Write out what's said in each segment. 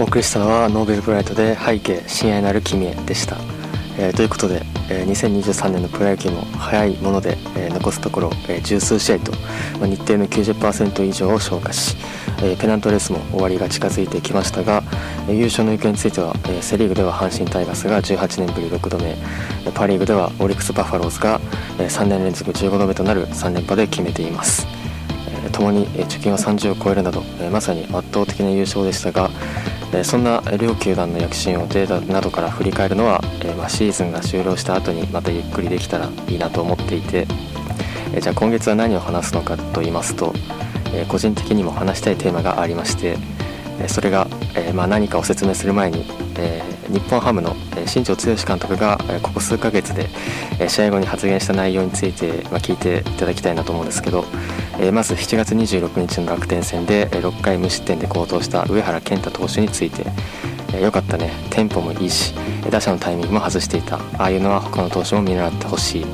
お送りしたのはノーベルブライトで背景親愛なる君へでした、えー、ということで、えー、2023年のプロ野球も早いもので、えー、残すところ、えー、十数試合と、まあ、日程の90%以上を消化し、え、ペナントレースも終わりが近づいてきましたが、え、優勝の行方については、え、セ・リーグでは阪神タイガースが18年ぶり6度目パ・リーグではオリックス・バファローズが、え、3年連続15度目となる3連覇で決めています。ともに貯金は30を超えるなどまさに圧倒的な優勝でしたがそんな両球団の躍進をデータなどから振り返るのはまシーズンが終了した後にまたゆっくりできたらいいなと思っていてじゃあ今月は何を話すのかと言いますと個人的にも話したいテーマがありましてそれがま何かを説明する前に日本ハムの新庄剛志監督がここ数ヶ月で試合後に発言した内容について聞いていただきたいなと思うんですけどえまず7月26日の楽天戦で6回無失点で好投した上原健太投手についてよかったね。テンポもいいし打者のタイミングも外していた。ああいうのは他の投手も見習ってほしい。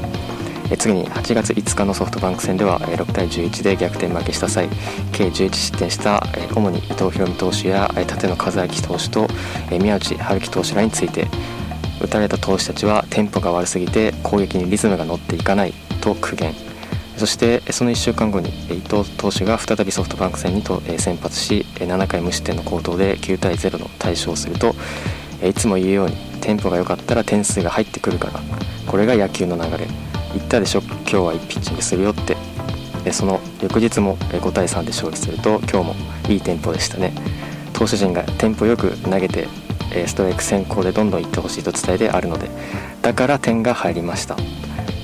次に8月5日のソフトバンク戦では6対11で逆転負けした際計11失点した主に伊藤大海投手や立野和明投手と宮内春樹投手らについて打たれた投手たちはテンポが悪すぎて攻撃にリズムが乗っていかないと苦言。そしてその1週間後に伊藤投手が再びソフトバンク戦にと先発し7回無失点の好投で9対0の大勝をするといつも言うようにテンポが良かったら点数が入ってくるからこれが野球の流れ。言ったでしょ？今日はいいピッチングするよって。その翌日も5対3で勝利すると今日もいいテンポでしたね。投手陣がテンポよく投げてストライク先行でどんどんいってほしいと伝えてあるのでだから点が入りました。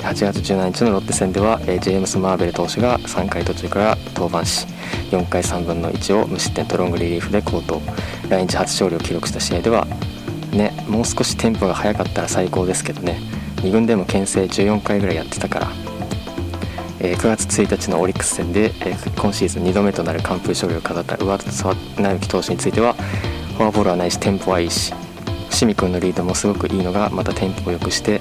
8月17日のロッテ戦ではジェームス・マーベル投手が3回途中から登板し4回3分の1を無失点とロングリリーフで好投。来日初勝利を記録した試合ではねもう少しテンポが速かったら最高ですけどね。2軍でも牽制14回ぐらいやってたから、えー、9月1日のオリックス戦で、えー、今シーズン2度目となる完封勝利を飾った上沢直樹投手についてはフォアボールはないしテンポはいいし伏見君のリードもすごくいいのがまたテンポを良くして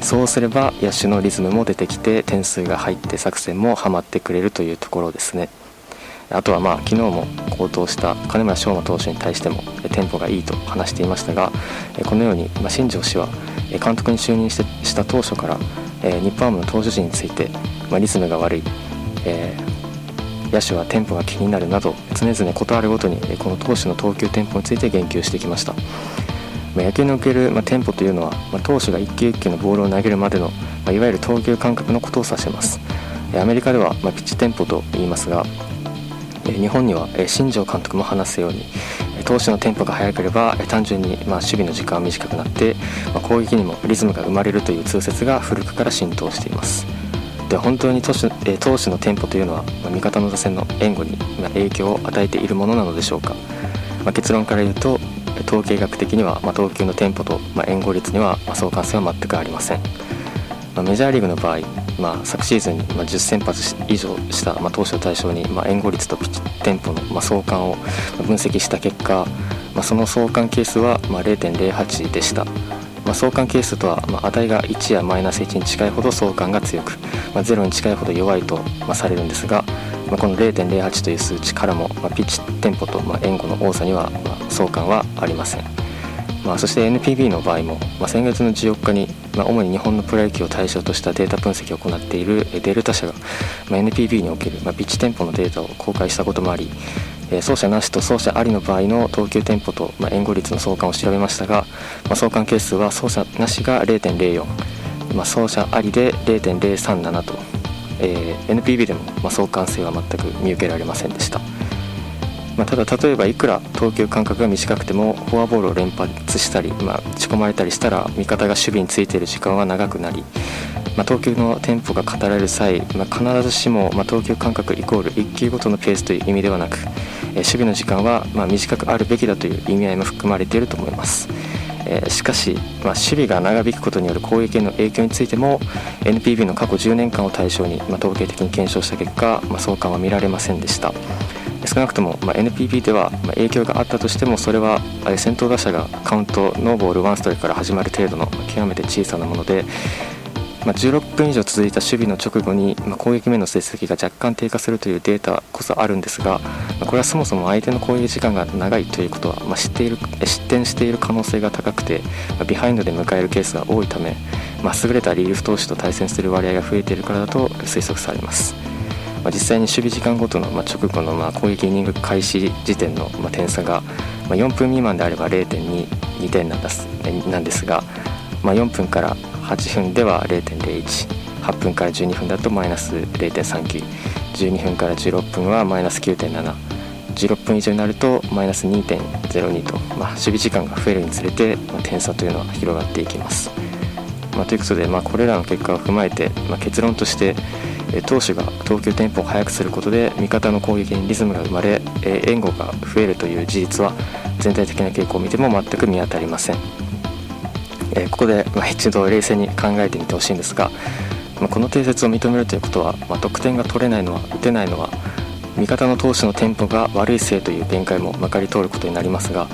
そうすれば野手のリズムも出てきて点数が入って作戦もはまってくれるというところですね。あとはまあ昨日も好投した金村翔馬投手に対してもテンポがいいと話していましたがこのように新庄氏は監督に就任しした当初から、日本ハムの投手陣について、リズムが悪い、えー、野手はテンポが気になるなど常々事あるごとにこの投手の投球テンポについて言及してきました、まあ、野球における、まあ、テンポというのは、まあ、投手が一球一球のボールを投げるまでの、まあ、いわゆる投球感覚のことを指します。アメリカでは、まあ、ピッチテンポと言いますが日本には新庄監督も話すように投手のテンポが速ければ単純にま守備の時間は短くなって、攻撃にもリズムが生まれるという通説が古くから浸透しています。で本当に投手投手のテンポというのは、味方の打線の援護に影響を与えているものなのでしょうか、ま結論から言うと統計学的には、まあ投球のテンポと、まあ援護率には、まあ相関性は全くありません、まあメジャーリーグの場合まあ、昨シーズンに10先発以上した、まあ、投手を対象に、まあ、援護率とピッチテンポの、まあ、相関を分析した結果、まあ、その相関係数は、まあ、0.08でした、まあ、相関係数とは、まあ、値が1やマイナス1に近いほど相関が強く、まあ、0に近いほど弱いと、まあ、されるんですが、まあ、この0.08という数値からも、まあ、ピッチテンポと、まあ、援護の多さには、まあ、相関はありません。まあ、そして NPB の場合も、まあ、先月の14日に、まあ、主に日本のプロ野球を対象としたデータ分析を行っているデルタ社が、まあ、NPB における、まあ、ピッチテンポのデータを公開したこともあり、走者なしと走者ありの場合の投球テンポと、まあ、援護率の相関を調べましたが、まあ、相関係数は走者なしが0.04、まあ、走者ありで0.037と、えー、NPB でも、まあ、相関性は全く見受けられませんでした。まあ、ただ例えばいくら投球間隔が短くてもフォアボールを連発したり、まあ、打ち込まれたりしたら味方が守備についている時間は長くなり、まあ、投球のテンポが語られる際、まあ、必ずしも、ま投球間隔イコール1球ごとのペースという意味ではなく、え守備の時間は、ま短くあるべきだという意味合いも含まれていると思います。しかし、ま守備が長引くことによる攻撃への影響についても NPB の過去10年間を対象に、ま統計的に検証した結果、ま相関は見られませんでした。少なくとも、ま NPB では、ま影響があったとしてもそれは先頭打者がカウントノーボールワンストライクから始まる程度の極めて小さなもので、まあ、16分以上続いた守備の直後に、まあ、攻撃面の成績が若干低下するというデータこそあるんですが、まあ、これはそもそも相手の攻撃時間が長いということは、まあ、知っている失点している可能性が高くて、ま、ビハインドで迎えるケースが多いため、ま、優れたリーフ投手と対戦する割合が増えているからだと推測されます。ま、実際に守備時間ごとのま直後のま攻撃イニング開始時点のま点差がま4分未満であれば0.22点なんですなんですが、ま、4分から8分では0.018分から12分だとマイナス0.3912分から16分はマイナス9.716分以上になるとマイナス2.02と、まあ、守備時間が増えるにつれて、まあ、点差というのは広がっていきます。まあ、ということで、まあ、これらの結果を踏まえて、まあ、結論として投手が投球テンポを速くすることで味方の攻撃にリズムが生まれ援護が増えるという事実は全体的な傾向を見ても全く見当たりません、えここで、ま一度冷静に考えてみてほしいんですが、まこの定説を認めるということは、ま得点が取れないのは打てないのは味方の投手のテンポが悪いせいという弁解もまかり通ることになりますが、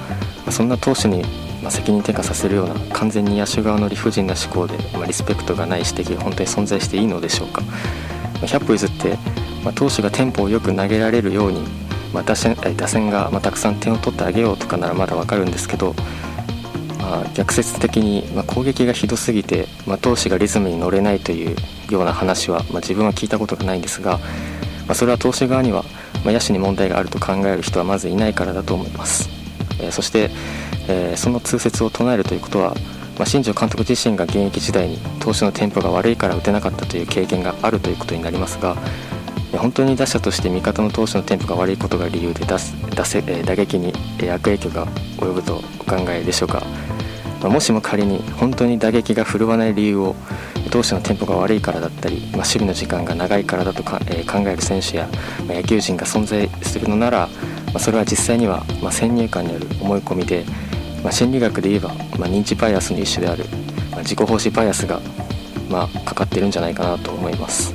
まそんな投手にま責任転嫁させるような完全に野手側の理不尽な思考で、まリスペクトがない指摘が本当に存在していいのでしょうか、ま100歩譲って、ま投手がテンポをよく投げられるように、まあ、打線打線がまたくさん点を取ってあげようとかならまだ分かるんですけど、まあ、逆説的に、ま攻撃がひどすぎて、ま投手がリズムに乗れないというような話は、ま自分は聞いたことがないんですが、まそれは投手側には、ま野手に問題があると考える人はまずいないからだと思います。えそして、えその通説を唱えるということはまあ、新庄監督自身が現役時代に投手のテンポが悪いから打てなかったという経験があるということになりますが本当に打者として味方の投手のテンポが悪いことが理由で出す打せ打撃に悪影響が及ぶとお考えでしょうか、もしも仮に本当に打撃が振るわない理由を投手のテンポが悪いからだったり、まあ、守備の時間が長いからだとか、えー、考える選手や、まあ、野球人が存在するのなら、まあ、それは実際には、ま先入観による思い込みでま、心理学で言えば、ま、認知バイアスの一種である、ま、自己奉仕バイアスが、ま、かかってるんじゃないかなと思います、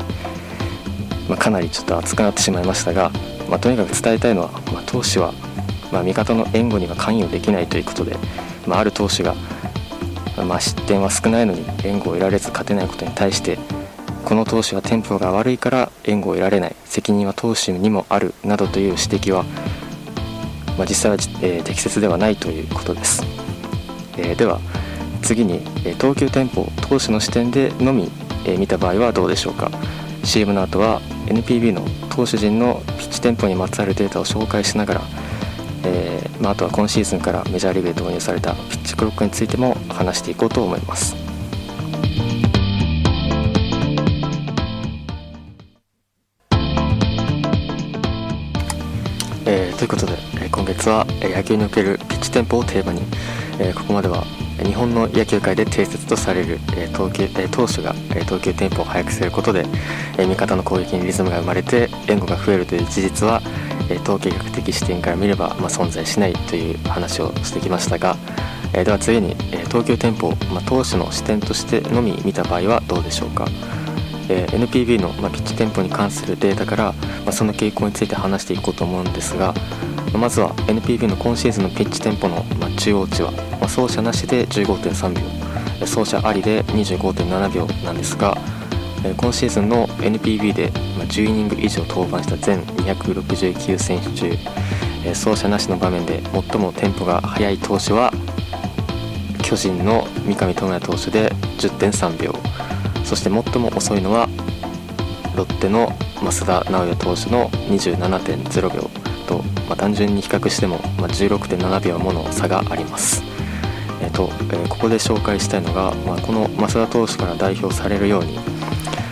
ま、かなりちょっと熱くなってしまいましたが、ま、とにかく伝えたいのは、まあ、投手は、ま、味方の援護には関与できないということで、まあ、ある投手が、まあ、失点は少ないのに援護を得られず勝てないことに対してこの投手はテンポが悪いから援護を得られない責任は投手にもあるなどという指摘はまあ、実際は、えー、適切ではないということです、えー、では次に、え投球テンポ投手の視点でのみ、え見た場合はどうでしょうか。CM の後は NPB の投手陣のピッチテンポにまつわるデータを紹介しながら、えー、まあ、あとは今シーズンからメジャーリーグで導入されたピッチクロックについても話していこうと思います。えー、ということで、え今月は野球におけるピッチテンポをテーマに、えここまでは日本の野球界で定説とされる、え投球え投手が、え投球テンポを速くすることで、え味方の攻撃にリズムが生まれて援護が増えるという事実は、え統計学的視点から見れば、まあ、存在しないという話をしてきましたが、えでは次に、え投球テンポを、まあ、投手の視点としてのみ見た場合はどうでしょうか。え NPB の、まピッチテンポに関するデータから、まその傾向について話していこうと思うんですが、まずは NPB の今シーズンのピッチテンポの、ま中央値は、ま走者なしで15.3秒走者ありで25.7秒なんですが今シーズンの NPB で10イニング以上登板した全269選手中走者なしの場面で最もテンポが速い投手は巨人の三上智也投手で10.3秒そして最も遅いのはロッテの増田直也投手の27.0秒と、まあ、単純に比較しても、まあ、16.7秒もの差があります。えーとえー、ここで紹介したいのが、まあ、この増田投手から代表されるように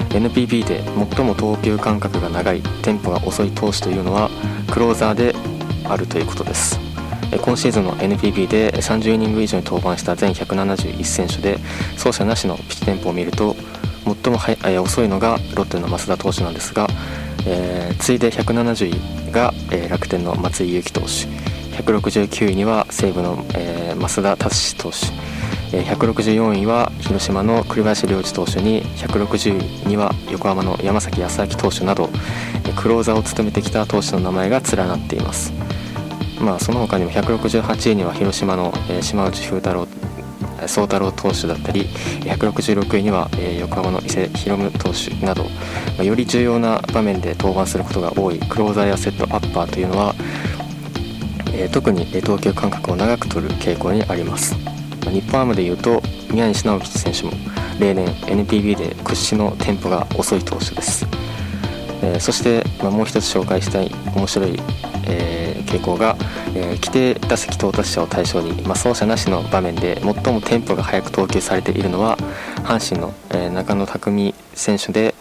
NPB で最も投球間隔が長いテンポが遅い投手というのはクローザーであるということです。今シーズンの NPB で30イニング以上に登板した全171選手で走者なしのピッチテンポを見ると最もはえ遅いのがロッテの増田投手なんですが、えー、次いで170位が、え、楽天の松井裕樹投手169位には西武の、えー、増田達志投手164位は広島の栗林良治投手に160位には横浜の山崎康明投手などクローザーを務めてきた投手の名前が連なっています。まあその他にも168位には広島の島内風太郎宗太郎投手だったり166位には、横浜の伊勢博夢投手など、より重要な場面で登板することが多いクローザーやセットアッパーというのは、特に投球間隔を長く取る傾向にあります、日本ハムでいうと宮西直樹選手も例年 NPB で屈指のテンポが遅い投手です、えー、そして、まあ、もう一つ紹介したい面白い、えー、傾向が、えー、規定打席到達者を対象に、まあ、走者なしの場面で最もテンポが速く投球されているのは阪神の、えー、中野拓実選手で、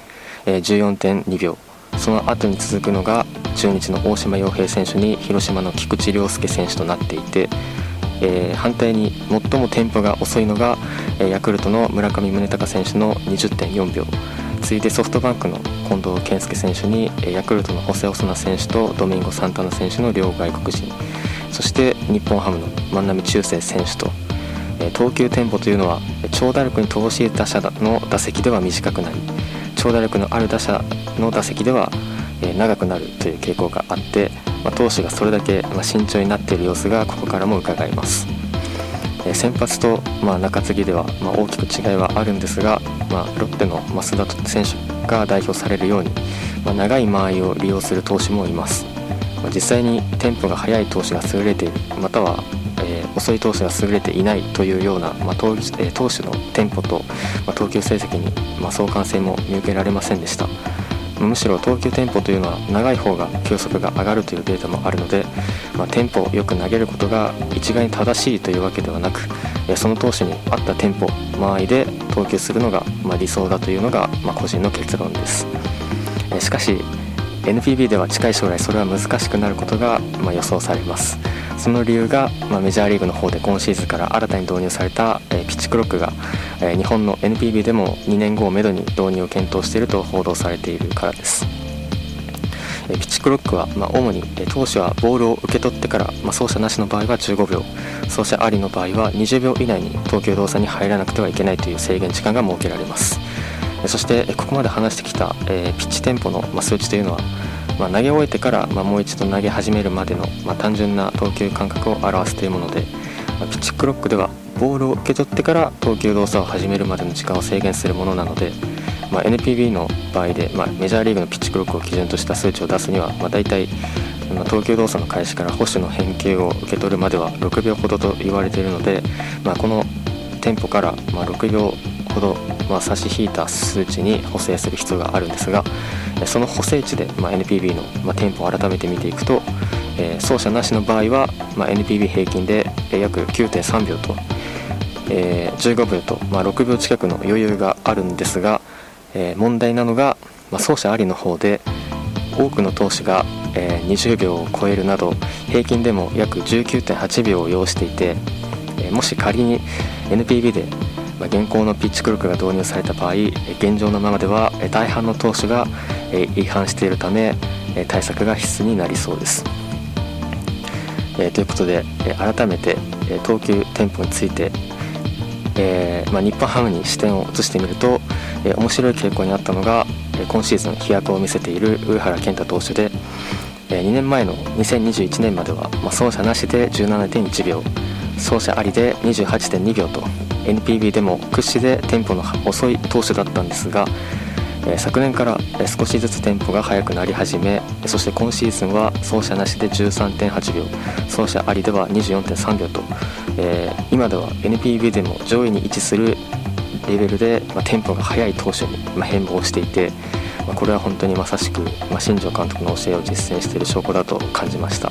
えー、14.2秒。その後に続くのが中日の大島洋平選手に広島の菊池涼介選手となっていて、えー、反対に最もテンポが遅いのが、えー、ヤクルトの村上宗隆選手の20.4秒。次いでソフトバンクの近藤健介選手に、えー、ヤクルトのホセ・オソナ選手とドミンゴ・サンタナ選手の両外国人。そして日本ハムの万波中正選手と、え投球テンポというのは長打力に乏しい打者の打席では短くなり長打力のある打者の打席では、え長くなるという傾向があってまあ、投手がそれだけ、ま慎重になっている様子がここからも伺えます。え先発と、ま、中継ぎでは、ま大きく違いはあるんですが、ま、ロッテの増田選手が代表されるように、ま長い間合いを利用する投手もいます、ま実際にテンポが速い投手が優れているまたは、え、遅い投手が優れていないというような、まあ、投投手のテンポと、ま投球成績に、ま相関性も見受けられませんでした。むしろ投球テンポというのは長い方が球速が上がるというデータもあるので、まあ、テンポをよく投げることが一概に正しいというわけではなくその投手に合ったテンポ間合いで投球するのが、ま、理想だというのが、ま、個人の結論です。しかし NPB では近い将来それは難しくなることが、ま予想されます。その理由が、まあ、メジャーリーグの方で今シーズンから新たに導入された、えー、ピッチクロックが、えー、日本の NPB でも2年後をめどに導入を検討していると報道されているからです。え、ピッチクロックは、まあ、主に、えー、投手はボールを受け取ってから、まあ、走者なしの場合は15秒走者ありの場合は20秒以内に投球動作に入らなくてはいけないという制限時間が設けられます。そしてここまで話してきた、えピッチテンポの、ま数値というのはまあ、投げ終えてから、まあ、もう一度投げ始めるまでの、まあ、単純な投球間隔を表すというもので、まピッチクロックではボールを受け取ってから投球動作を始めるまでの時間を制限するものなので、ま NPB の場合で、まメジャーリーグのピッチクロックを基準とした数値を出すには、まあ大体ま投球動作の開始から保守の変形を受け取るまでは6秒ほどと言われているので、まあこのテンポから、ま6秒ほど、ま差し引いた数値に補正する必要があるんですが、その補正値で、ま、NPB の、まあ、テンポを改めて見ていくと、え、走者なしの場合は、ま、NPB 平均で約9.3秒と、えー、15秒と、ま、6秒近くの余裕があるんですが、え、問題なのが、ま、走者ありの方で多くの投手が、えー、20秒を超えるなど平均でも約19.8秒を要していて、え、もし仮に NPB でま現行のピッチクロックが導入された場合現状のままでは大半の投手が違反しているため対策が必須になりそうです。えということで改めて投球テンポについて、え、まあ、日本ハムに視点を移してみると、面白い傾向にあったのが今シーズン飛躍を見せている上原健太投手で2年前の2021年までは、ま、走者なしで17.1秒走者ありで28.2秒と NPB でも屈指でテンポの遅い投手だったんですが、昨年から少しずつテンポが速くなり始めそして今シーズンは走者なしで13.8秒走者ありでは24.3秒と、えー、今では NPB でも上位に位置するレベルで、まあ、テンポが速い投手に、まあ、変貌していて、まあ、これは本当にまさしく、ま新庄監督の教えを実践している証拠だと感じました。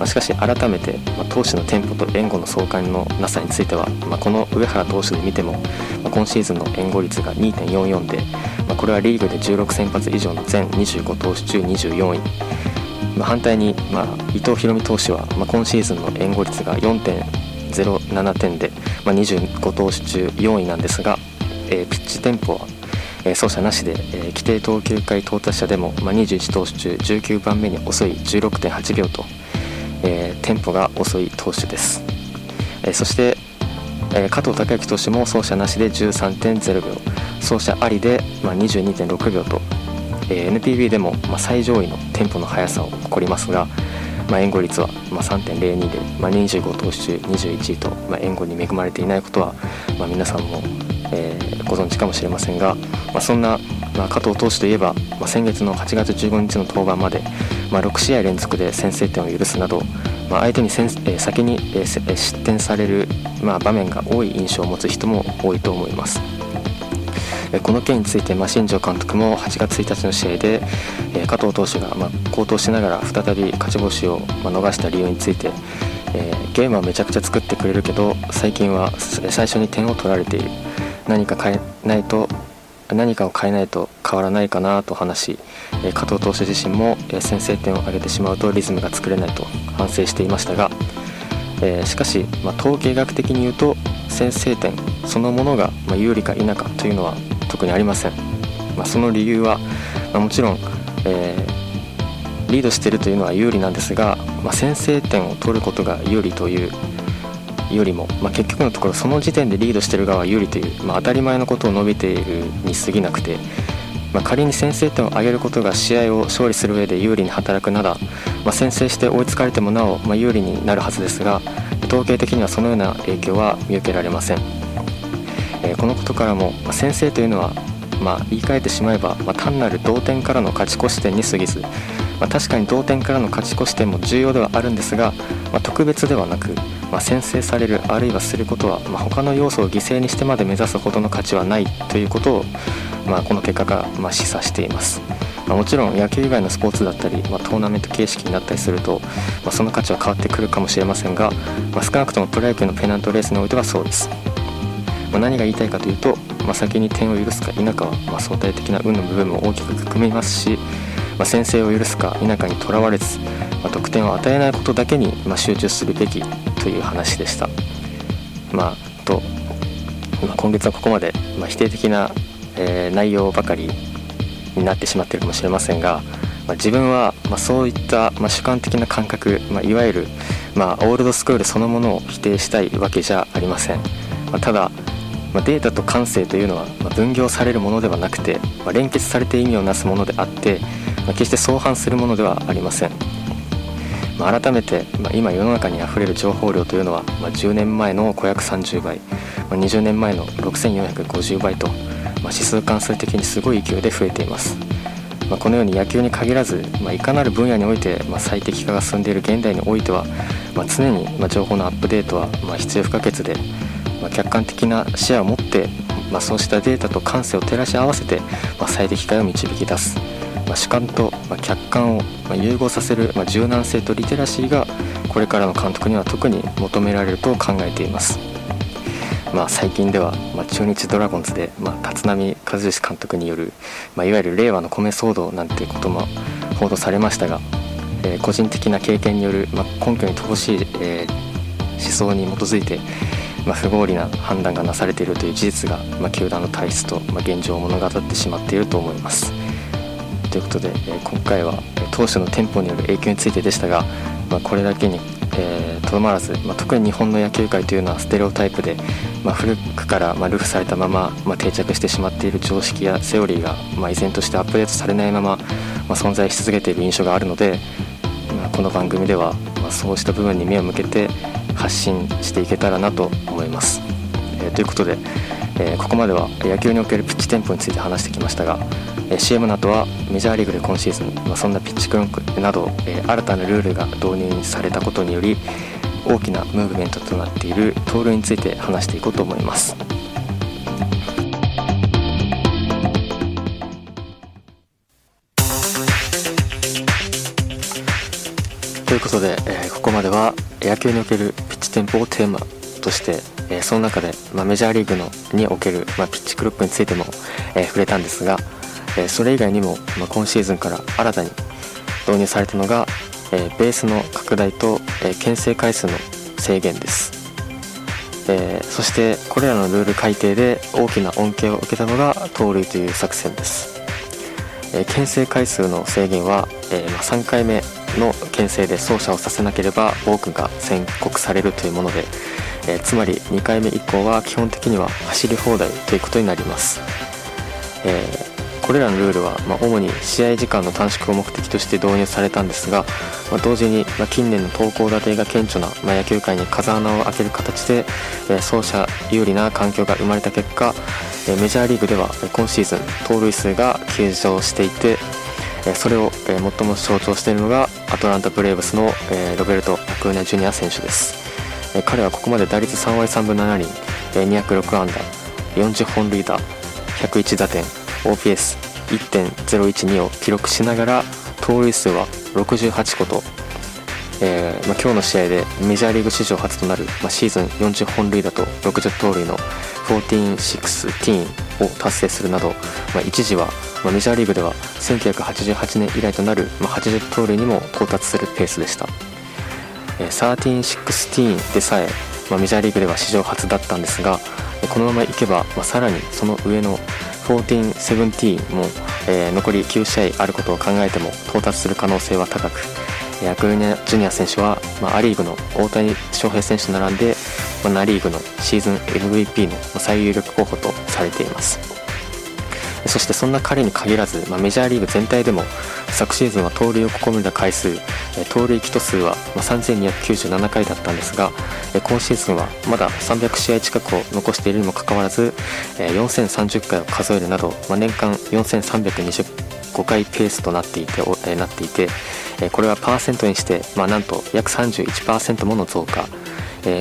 まあ、しかし改めて、まあ、投手のテンポと援護の相関のなさについては、まあ、この上原投手で見ても、まあ、今シーズンの援護率が2.44で、まあ、これはリーグで16先発以上の全25投手中24位、まあ、反対に、まあ、伊藤大海投手は、まあ、今シーズンの援護率が4.07点で、まあ、25投手中4位なんですが、えー、ピッチテンポは走者なしで、え規定投球回到達者でも、まあ、21投手中19番目に遅い16.8秒と、えー、テンポが遅い投手です、えー、そして、えー、加藤孝之投手も走者なしで13.0秒。走者ありで、まあ、22.6秒と、え NPB でも、まあ、最上位のテンポの速さを誇りますが、まあ、援護率はま3.02で、ま、25投手21位と、ま、援護に恵まれていないことは、ま、皆さんも、え、ご存知かもしれませんが、ま、そんな、まあ、加藤投手といえば、まあ、先月の8月15日の登板まで、まあ、6試合連続で先制点を許すなど、まあ、相手に先、え、先に、えー、失点される、まあ、場面が多い印象を持つ人も多いと思います。この件について、まあ、新庄監督も8月1日の試合で、え、加藤投手が、まあ、好投しながら再び勝ち星を、まあ、逃した理由について、え、ゲームはめちゃくちゃ作ってくれるけど最近は最初に点を取られている何か変えないと何かを変えないと変わらないかなと話し、え、加藤投手自身も、え、先制点を挙げてしまうとリズムが作れないと反省していましたが、え、しかし、まあ、統計学的に言うと先制点そのものが、ま、有利か否かというのは特にありません、まあ、その理由は、まあ、もちろん、えー、リードしているというのは有利なんですが、まあ、先制点を取ることが有利というよりも、まあ、結局のところその時点でリードしてる側は有利という、まあ、当たり前のことを述べているに過ぎなくて、まあ、仮に先制点を挙げることが試合を勝利する上で有利に働くなら、ま、先制して追いつかれてもなお、ま、有利になるはずですが統計的にはそのような影響は見受けられません。えー、このことからも、ま、先制というのは、まあ、言い換えてしまえば、まあ、単なる同点からの勝ち越し点に過ぎず、まあ、確かに同点からの勝ち越し点も重要ではあるんですが、まあ、特別ではなく、まあ、先制されるあるいはすることは、まあ、他の要素を犠牲にしてまで目指すほどの価値はないということを、まあ、この結果が、まあ、示唆しています。まあ、もちろん野球以外のスポーツだったり、まあ、トーナメント形式になったりすると、まあ、その価値は変わってくるかもしれませんが、まあ、少なくともプロ野球のペナントレースにおいてはそうです。まあ、何が言いたいかというと、まあ、先に点を許すか否かは、まあ、相対的な運の部分も大きく含みますし、まあ、先制を許すか否かにとらわれず、まあ、得点を与えないことだけに、まあ、集中するべきという話でした。まあ、と、まあ、今月はここまで、まあ、否定的な、えー、内容ばかりになってしまっているかもしれませんが、まあ、自分は、まあ、そういった、まあ、主観的な感覚、まあ、いわゆる、まあ、オールドスクールそのものを否定したいわけじゃありません。まあ、ただまあ、データと感性というのは、ま分業されるものではなくて、まあ、連結されて意味をなすものであって、まあ、決して相反するものではありません、まあ、改めて、ま今世の中にあふれる情報量というのは、ま10年前の530倍、ま20年前の6450倍と、ま指数関数的にすごい勢いで増えています、まこのように野球に限らず、まいかなる分野において、ま最適化が進んでいる現代においては、ま常に、ま情報のアップデートは、ま必要不可欠でまあ、客観的な視野を持って、まあ、そうしたデータと感性を照らし合わせて、まあ、最適解を導き出す、まあ、主観と、ま客観を、ま融合させる、ま柔軟性とリテラシーがこれからの監督には特に求められると考えています。まあ、最近では、まあ、中日ドラゴンズで、まあ、立浪和義監督による、まあ、いわゆる令和の米騒動なんてことも報道されましたが、えー、個人的な経験による、まあ、根拠に乏しい、えー、思想に基づいて、まあ、不合理な判断がなされているという事実が、まあ、球団の体質と、まあ、現状を物語ってしまっていると思います。ということで、えー、今回は投手のテンポによる影響についてでしたが、まあ、これだけにとど、まらず、まあ、特に日本の野球界というのはステレオタイプで、まあ、古くからまあルフされたまま、まあ、定着してしまっている常識やセオリーが、まあ、依然としてアップデートされないまま、まあ、存在し続けている印象があるので、まあ、この番組では、まあ、そうした部分に目を向けて、発信していけたらなと思います。えー、ということで、えー、ここまでは野球におけるピッチテンポについて話してきましたが、えー、CM の後はメジャーリーグで今シーズン、まあ、そんなピッチクロックなど、え新たなルールが導入されたことにより大きなムーブメントとなっている盗塁について話していこうと思います。ということで、えー、ここまでは野球におけるピッチテンポをテーマとして、えー、その中で、まあ、メジャーリーグのにおける、まあ、ピッチクロックについても、えー、触れたんですが、えそれ以外にも、まあ、今シーズンから新たに導入されたのが、えベースの拡大と、え牽制回数の制限です、えそしてこれらのルール改定で大きな恩恵を受けたのが盗塁という作戦です、え牽制回数の制限は、えま3回目の牽制で走者をさせなければ多くが宣告されるというもので、えー、つまり2回目以降は基本的には走り放題ということになります、えー、これらのルールは、ま主に試合時間の短縮を目的として導入されたんですが、ま同時に、ま近年の投稿立てが顕著な、ま野球界に風穴を開ける形で、え走者有利な環境が生まれた結果、えメジャーリーグでは今シーズン盗塁数が急上していてそれを最も象徴しているのがアトランタ・ブレーブスのロベルト・アクーニャ・ジュニア選手です。彼はここまで打率3割3分7厘206安打40本塁打101打点 OPS1.012 を記録しながら盗塁数は68個と、えーまあ、今日の試合でメジャーリーグ史上初となる、まあ、シーズン40本塁打と60盗塁の14-16を達成するなど、まあ、一時は、まあ、メジャーリーグでは1988年以来となる、まあ、80盗塁にも到達するペースでした。えー13-16でさえ、まあ、メジャーリーグでは史上初だったんですがこのままいけば、まあ、さらにその上の14-17も、えー、残り9試合あることを考えても到達する可能性は高くヤクルニャジュニア選手は、まあ、ア・リーグの大谷翔平選手と並んで、まあ、ナ・リーグのシーズン MVP の最有力候補とされています。そしてそんな彼に限らず、まあ、メジャーリーグ全体でも昨シーズンは盗塁を試みた回数盗塁キト数は3297回だったんですが今シーズンはまだ300試合近くを残しているにもかかわらず4030回を数えるなど、まあ、年間4325回ペースとなっていてなっていてこれはパーセントにして、まあ、なんと約31%もの増加。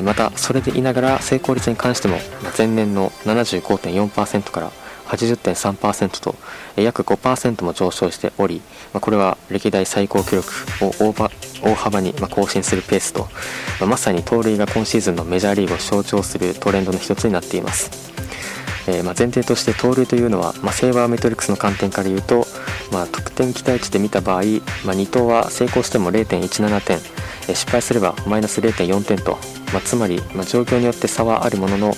またそれでいながら成功率に関しても前年の75.4%から80.3%と約5%も上昇しておりまこれは歴代最高記録を大幅に更新するペースとままさに盗塁が今シーズンのメジャーリーグを象徴するトレンドの一つになっています。えー、ま前提として盗塁というのは、まセーバーメトリックスの観点から言うと、まあ、得点期待値で見た場合、まあ、2投は成功しても0.17点、え失敗すればマイナス0.4点とまあ、つまり、まあ、状況によって差はあるものの、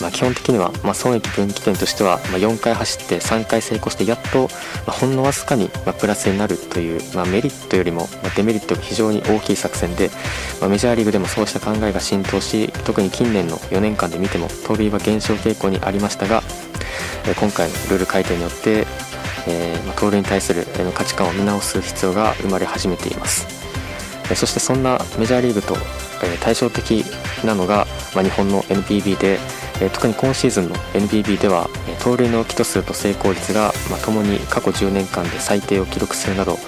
まあ、基本的には、ま、損益分岐点としては、ま、4回走って3回成功してやっと、ま、ほんのわずかに、ま、プラスになるという、ま、メリットよりも、ま、デメリットが非常に大きい作戦で、ま、メジャーリーグでもそうした考えが浸透し特に近年の4年間で見ても盗塁は減少傾向にありましたが、今回のルール改定によって、えーま、盗塁に対する価値観を見直す必要が生まれ始めています。そしてそんなメジャーリーグと対照的なのが、日本の NPB で、特に今シーズンの NPB では、盗塁のキト数と成功率が、まあ、共に過去10年間で最低を記録するなど、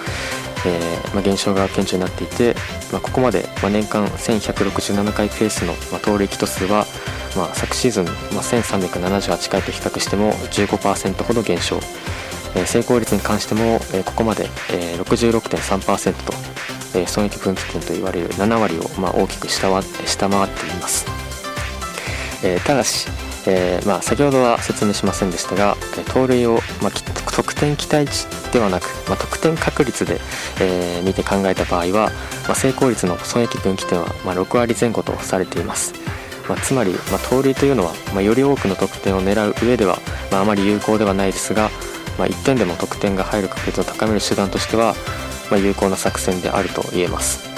減少が顕著になっていて、ここまで、年間1167回ペースの、盗塁キト数は、昨シーズン、ま1378回と比較しても15%ほど減少、成功率に関しても、ここまで、えー、66.3%とえ損益分岐点と言われる7割を、まあ、大きく下回下回っています、えただし、えまあ、先ほどは説明しませんでしたが盗塁を、まあ、得点期待値ではなく、まあ、得点確率で、えー、見て考えた場合は、まあ、成功率の損益分岐点は、まあ、6割前後とされています、まあ、つまり、まあ、盗塁というのは、まあ、より多くの得点を狙う上では、まあ、あまり有効ではないですが、まあ、1点でも得点が入る確率を高める手段としては、まあ、有効な作戦であると言えます。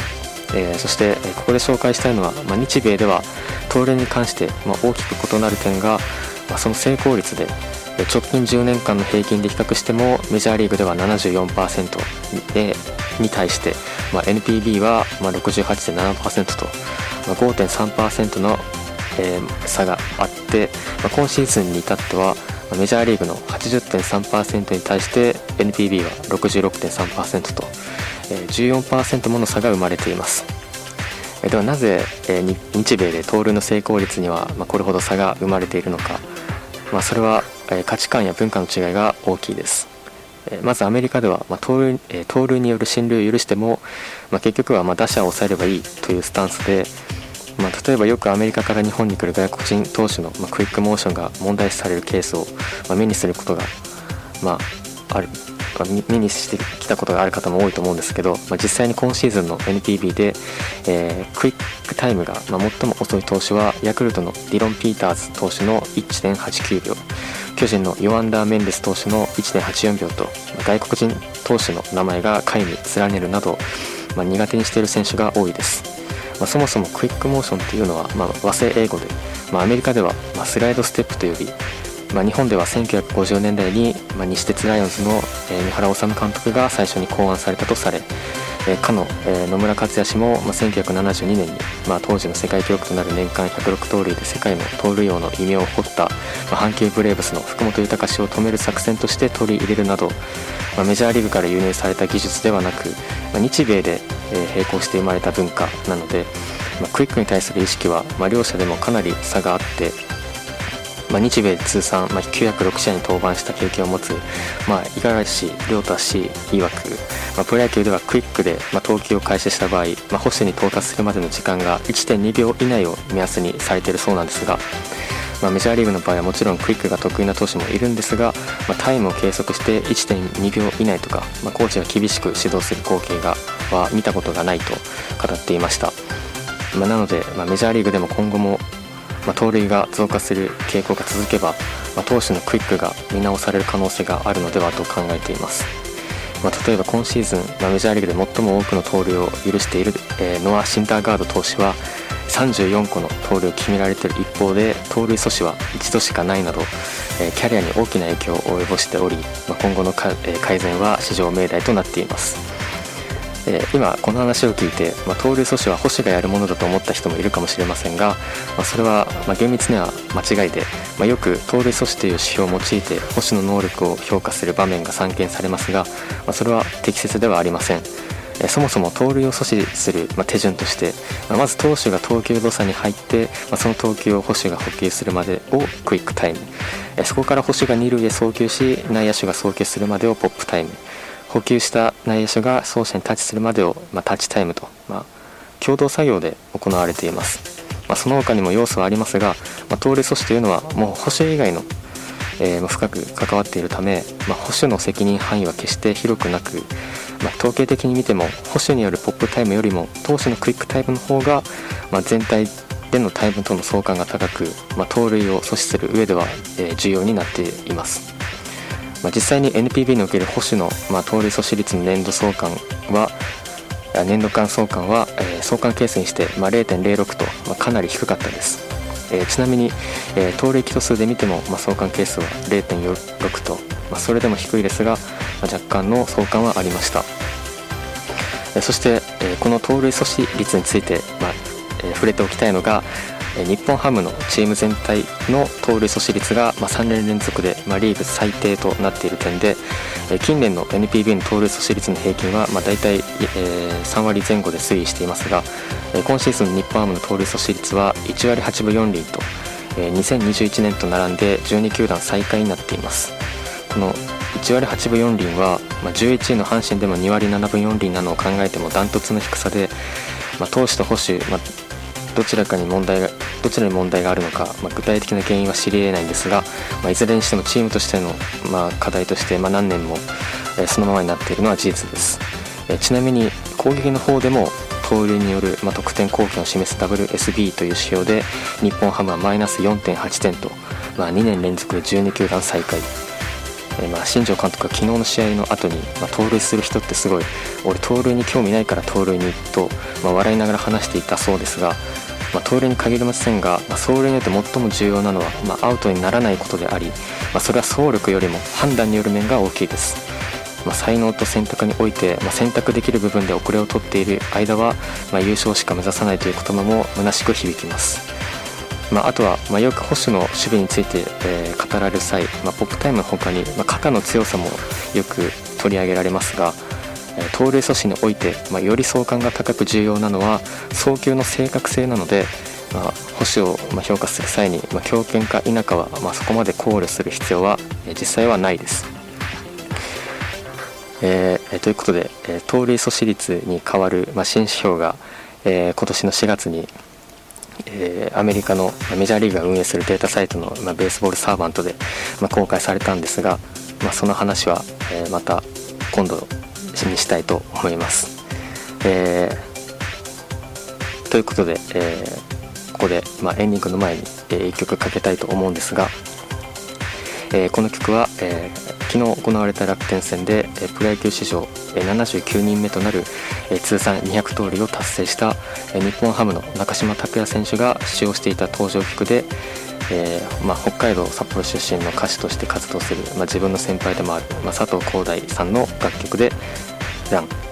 えー、そして、えここで紹介したいのは、まあ、日米では東連に関して、ま、大きく異なる点が、ま、その成功率で直近10年間の平均で比較してもメジャーリーグでは74%でに対して、まあ、NPB は68.7%と、まあ、5.3%の、えー、差があって、まあ、今シーズンに至ってはメジャーリーグの80.3%に対して NPB は66.3%と14%もの差が生まれています。ではなぜ日米で盗塁の成功率にはこれほど差が生まれているのか、まあ、それは価値観や文化の違いが大きいです。まずアメリカでは、盗塁盗塁による進塁を許しても、ま、結局はま打者を抑えればいいというスタンスでまあ、例えばよくアメリカから日本に来る外国人投手の、ま、クイックモーションが問題視されるケースを、ま、目にすることが、まあ、ある目にしてきたことがある方も多いと思うんですけど、まあ、実際に今シーズンの NPB で、えー、クイックタイムが、まあ、最も遅い投手はヤクルトのディロン・ピーターズ投手の1.89秒巨人のヨアンダー・メンデス投手の1.84秒と外国人投手の名前が下位に連ねるなど、まあ、苦手にしている選手が多いです。まあ、そもそもクイックモーションっていうのは、まあ、和製英語で、まあ、アメリカでは、まスライドステップと呼び、ま、日本では1950年代に、ま、西鉄ライオンズの、え、三原治監督が最初に考案されたとされ、え、かの、え、野村克也氏も、ま、1972年に、まあ、当時の世界記録となる年間106盗塁で世界の盗塁王の異名を誇った、ま、阪急ブレーブスの福本豊氏を止める作戦として取り入れるなど、ま、メジャーリーグから輸入された技術ではなく、ま、日米で、並行して生まれた文化なので、まあ、クイックに対する意識は、まあ、両者でもかなり差があってまあ、日米通算、まあ、906試合に登板した経験を持つ、ま、五十嵐亮太氏曰く、まあ、プロ野球ではクイックで、まあ、投球を開始した場合、まあ、保守に到達するまでの時間が1.2秒以内を目安にされているそうなんですが、まあ、メジャーリーグの場合はもちろんクイックが得意な投手もいるんですが、まあ、タイムを計測して1.2秒以内とか、まあ、コーチが厳しく指導する光景がは見たことがないと語っていました、ま、なので、ま、メジャーリーグでも今後もま、盗塁が増加する傾向が続けば、ま、投手のクイックが見直される可能性があるのではと考えています、まあ、例えば今シーズン、まあ、メジャーリーグで最も多くの盗塁を許している、えー、ノア・シンダーガード投手は34個の盗塁を決められている一方で盗塁阻止は一度しかないなど、え、キャリアに大きな影響を及ぼしており、ま、今後の、え、改善は史上命題となっていますえ、今この話を聞いて、ま、盗塁阻止は保守がやるものだと思った人もいるかもしれませんが、ま、それは、ま、厳密には間違いで、まよく盗塁阻止という指標を用いて保守の能力を評価する場面が散見されますが、まそれは適切ではありません。そもそも盗塁を阻止する、ま手順として、まず投手が投球動作に入って、まその投球を捕手が補給するまでをクイックタイム、えそこから捕手が二塁へ送球し内野手が送球するまでをポップタイム。補給した内野手が走者にタッチするまでを、ま、タッチタイムと、まあ、共同作業で行われています、まあ、その他にも要素はありますが、ま盗塁阻止というのはもう保守以外の、えー、深く関わっているため、まあ保守の責任範囲は決して広くなく、まあ統計的に見ても保守によるポップタイムよりも投手のクイックタイムの方が、まあ全体でのタイムとの相関が高く、まあ盗塁を阻止する上では、えー、重要になっています。まあ、実際に NPB における保守の、まあ、盗塁阻止率の年度相関は年度間相関は、えー、相関係数にして、まあ、0.06と、まあ、かなり低かったです、えー、ちなみに、えー、盗塁基礎数で見ても、まあ、相関係数は0.46と、まあ、それでも低いですが、まあ、若干の相関はありました、えー、そして、えー、この盗塁阻止率について、まあえー、触れておきたいのが、日本ハムのチーム全体の盗塁阻止率が3年連続でリーグ最低となっている点で近年の NPB の盗塁阻止率の平均は大体3割前後で推移していますが今シーズン日本ハムの盗塁阻止率は1割8分4厘と2021年と並んで12球団最下位になっています。この1割8分4厘は11位の阪神でも2割7分4厘なのを考えてもダントツの低さで、投手と保守、まあ、どちらかに問題がどちらに問題があるのか、まあ、具体的な原因は知り得ないんですが、まあ、いずれにしてもチームとしての、まあ、課題として、まあ、何年も、えー、そのままになっているのは事実です、えー、ちなみに攻撃の方でも盗塁による、まあ、得点貢献を示す WSB という指標で日本ハムはマイナス4.8点と、まあ、2年連続で12球団最下位。え、まあ新庄監督が昨日の試合の後に、まあ、盗塁する人ってすごい俺盗塁に興味ないから盗塁にと、まあ、笑いながら話していたそうですが、まあ、盗塁に限りませんが、まあ、走塁によって最も重要なのは、まあ、アウトにならないことであり、まあ、それは走力よりも判断による面が大きいです、まあ、才能と選択において、まあ、選択できる部分で遅れを取っている間は、まあ、優勝しか目指さないという言葉も虚しく響きます。まあ、あとは、まあ、よく保守の守備について、えー、語られる際、まあ、ポップタイムの他に、まあ、肩の強さもよく取り上げられますが、盗塁阻止において、まあ、より相関が高く重要なのは送球の正確性なので、まあ、保守をま評価する際に、まあ、強肩か否かは、まあ、そこまで考慮する必要は、実際はないです。えー、ということで、え、盗塁阻止率に代わる、まあ、新指標が、えー、今年の4月にえー、アメリカのメジャーリーグが運営するデータサイトの、まあ、ベースボールサーバントで、まあ、公開されたんですが、まあ、その話は、えー、また今度にしたいと思います。えー、ということで、えー、ここで、まあ、エンディングの前に、えー、1曲かけたいと思うんですが、えー、この曲は、え、昨日行われた楽天戦で、えプロ野球史上、え79人目となる、え通算200盗塁を達成した、え日本ハムの中島拓也選手が使用していた登場曲で、えーまあ、北海道札幌出身の歌手として活動する、まあ、自分の先輩でもある、まあ、佐藤浩大さんの楽曲で「ラン。